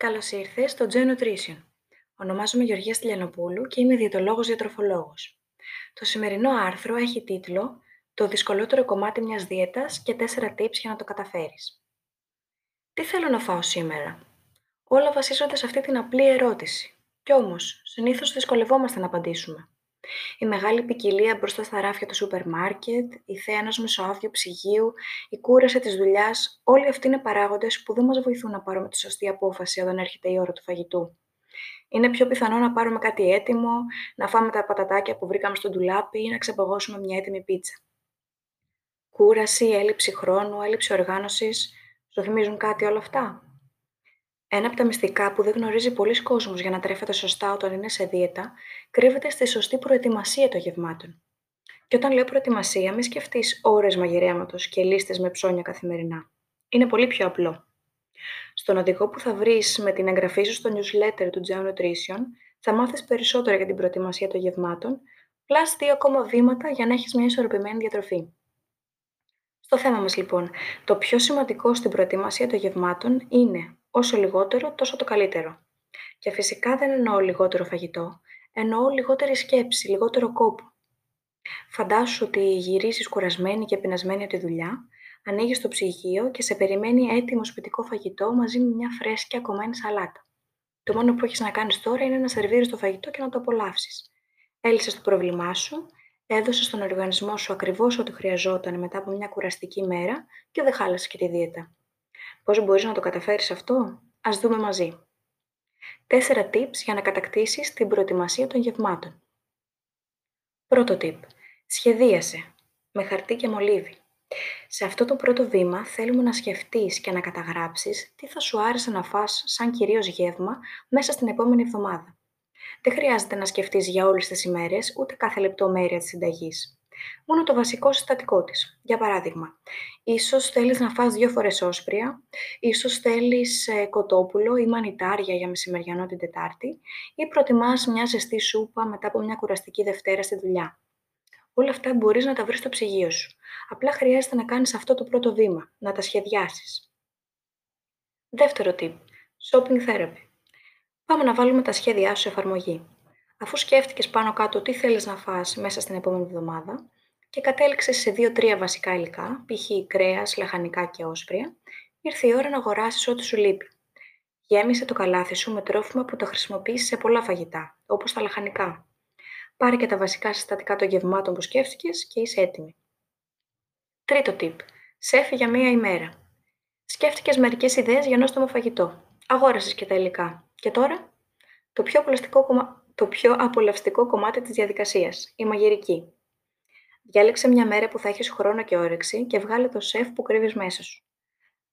Καλώς ήρθες στο Joy Nutrition. Ονομάζομαι Γεωργία Στυλιανοπούλου και είμαι διαιτολόγος διατροφολόγος. Το σημερινό άρθρο έχει τίτλο «Το δυσκολότερο κομμάτι μιας δίαιτας και 4 tips για να το καταφέρεις». Τι θέλω να φάω σήμερα; Όλα βασίζονται σε αυτή την απλή ερώτηση. Κι όμως, συνήθως δυσκολευόμαστε να απαντήσουμε. Η μεγάλη ποικιλία μπροστά στα ράφια του σούπερ μάρκετ, η θέα ενός μεσοάδιου ψυγείου, η κούραση της δουλειάς, όλοι αυτοί είναι παράγοντες που δεν μας βοηθούν να πάρουμε τη σωστή απόφαση όταν έρχεται η ώρα του φαγητού. Είναι πιο πιθανό να πάρουμε κάτι έτοιμο, να φάμε τα πατατάκια που βρήκαμε στο ντουλάπι ή να ξεπαγώσουμε μια έτοιμη πίτσα. Κούραση, έλλειψη χρόνου, έλλειψη οργάνωσης, σου θυμίζουν κάτι όλα αυτά; Ένα από τα μυστικά που δεν γνωρίζει πολλοί κόσμος για να τρέφεται σωστά όταν είναι σε δίαιτα, κρύβεται στη σωστή προετοιμασία των γευμάτων. Και όταν λέω προετοιμασία, μην σκεφτείς ώρες μαγειρέματος και λίστες με ψώνια καθημερινά. Είναι πολύ πιο απλό. Στον οδηγό που θα βρεις με την εγγραφή σου στο newsletter του Geo Nutrition, θα μάθεις περισσότερα για την προετοιμασία των γευμάτων, πλάς δύο ακόμα βήματα για να έχεις μια ισορροπημένη διατροφή. Στο θέμα μας λοιπόν, το πιο σημαντικό στην προετοιμασία των γευμάτων είναι όσο λιγότερο τόσο το καλύτερο. Και φυσικά δεν εννοώ λιγότερο φαγητό, εννοώ λιγότερη σκέψη, λιγότερο κόπο. Φαντάσου ότι γυρίζεις κουρασμένη και πεινασμένη από τη δουλειά, ανοίγεις το ψυγείο και σε περιμένει έτοιμο σπιτικό φαγητό μαζί με μια φρέσκια κομμένη σαλάτα. Το μόνο που έχεις να κάνεις τώρα είναι να σερβίρεις το φαγητό και να το απολαύσεις. Έλυσες το πρόβλημά σου, έδωσες στον οργανισμό σου ακριβώς ό,τι χρειαζόταν μετά από μια κουραστική μέρα και δεν χάλασες και τη δίαιτα. Πώς μπορείς να το καταφέρεις αυτό; Ας δούμε μαζί. 4 tips για να κατακτήσεις την προετοιμασία των γευμάτων. Πρώτο tip. Σχεδίασε. Με χαρτί και μολύβι. Σε αυτό το πρώτο βήμα θέλουμε να σκεφτείς και να καταγράψεις τι θα σου άρεσε να φας σαν κυρίως γεύμα μέσα στην επόμενη εβδομάδα. Δεν χρειάζεται να σκεφτείς για όλες τις ημέρες ούτε κάθε λεπτομέρεια της συνταγής μόνο το βασικό συστατικό της. Για παράδειγμα, ίσως θέλεις να φας δύο φορές όσπρια, ίσως θέλεις ε, κοτόπουλο ή μανιτάρια για μεσημεριανό την Τετάρτη ή προτιμάς μια ζεστή σούπα μετά από μια κουραστική Δευτέρα στη δουλειά. Όλα αυτά μπορείς να τα βρεις στο ψυγείο σου. Απλά χρειάζεται να κάνεις αυτό το πρώτο βήμα, να τα σχεδιάσεις. Δεύτερο tip. Shopping therapy. Πάμε να βάλουμε τα σχέδιά σου σε εφαρμογή. Αφού σκέφτηκες πάνω κάτω τι θέλεις να φας μέσα στην επόμενη εβδομάδα και κατέληξες σε δύο-τρία βασικά υλικά, π.χ. κρέας, λαχανικά και όσπρια, ήρθε η ώρα να αγοράσεις ό,τι σου λείπει. Γέμισε το καλάθι σου με τρόφιμα που τα χρησιμοποιήσει σε πολλά φαγητά, όπως τα λαχανικά. Πάρε και τα βασικά συστατικά των γευμάτων που σκέφτηκες και είσαι έτοιμη. Τρίτο tip. Σέφι για μία ημέρα. Σκέφτηκες μερικές ιδέες για νόστιμο φαγητό. Αγόρασες και τα υλικά. Και τώρα, το πιο απολαυστικό κομμάτι το πιο απολαυστικό κομμάτι της διαδικασίας, η μαγειρική. Διάλεξε μια μέρα που θα έχεις χρόνο και όρεξη και βγάλε το σεφ που κρύβεις μέσα σου.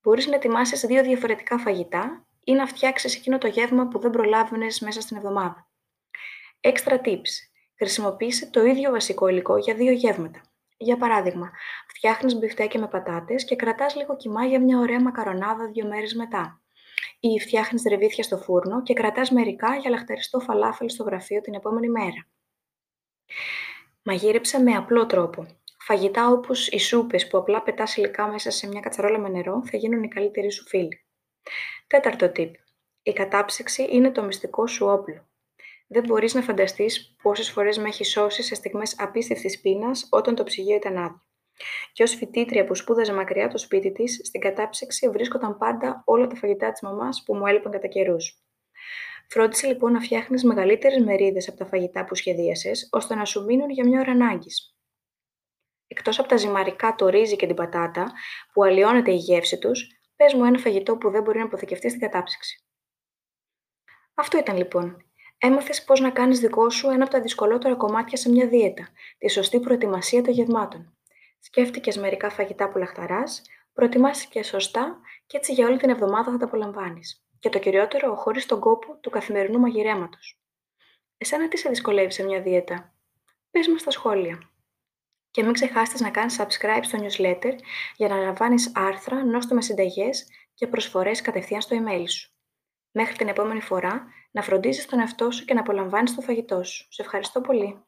Μπορείς να ετοιμάσεις δύο διαφορετικά φαγητά ή να φτιάξεις εκείνο το γεύμα που δεν προλάβαινες μέσα στην εβδομάδα. Extra tips. Χρησιμοποίησε το ίδιο βασικό υλικό για δύο γεύματα. Για παράδειγμα, φτιάχνεις μπιφτέκια με πατάτες και κρατάς λίγο κοιμά για μια ωραία μακαρονάδα δύο μέρες μετά ή φτιάχνεις ρεβίθια στο φούρνο και κρατάς μερικά για λαχταριστό φαλάφελ στο γραφείο την επόμενη μέρα. Μαγείρεψε με απλό τρόπο. Φαγητά όπως οι σούπες που απλά πετάς υλικά μέσα σε μια κατσαρόλα με νερό θα γίνουν οι καλύτεροι σου φίλοι. Τέταρτο tip. Η κατάψυξη είναι το μυστικό σου όπλο. Δεν μπορείς να φανταστείς πόσες φορές με έχει σώσει σε στιγμές απίστευτης πείνας όταν το ψυγείο ήταν άδειο. Και ω φοιτήτρια που σπούδαζε μακριά το σπίτι της, στην κατάψυξη βρίσκονταν πάντα όλα τα φαγητά της μαμάς που μου έλειπαν κατά καιρούς. Φρόντισε λοιπόν να φτιάχνεις μεγαλύτερες μερίδες από τα φαγητά που σχεδίασες, ώστε να σου μείνουν για μια ώρα ανάγκης. Εκτός από τα ζυμαρικά, το ρύζι και την πατάτα, που αλλοιώνεται η γεύση τους, πες μου ένα φαγητό που δεν μπορεί να αποθηκευτεί στην κατάψυξη. Αυτό ήταν λοιπόν. Έμαθες πώς να κάνεις δικό σου ένα από τα δυσκολότερα κομμάτια σε μια δίαιτα, τη σωστή προετοιμασία των γευμάτων. Σκέφτηκες μερικά φαγητά που λαχταράς, προετοιμάστηκε σωστά και έτσι για όλη την εβδομάδα θα τα απολαμβάνεις. Και το κυριότερο, χωρίς τον κόπο του καθημερινού μαγειρέματος. Εσένα τι σε δυσκολεύει σε μια δίαιτα; Πες μας στα σχόλια. Και μην ξεχάσεις να κάνεις subscribe στο newsletter για να λαμβάνει άρθρα, νόστιμες συνταγές και προσφορές κατευθείαν στο email σου. Μέχρι την επόμενη φορά, να φροντίζεις τον εαυτό σου και να απολαμβάνεις το φαγητό σου. Σε ευχαριστώ πολύ.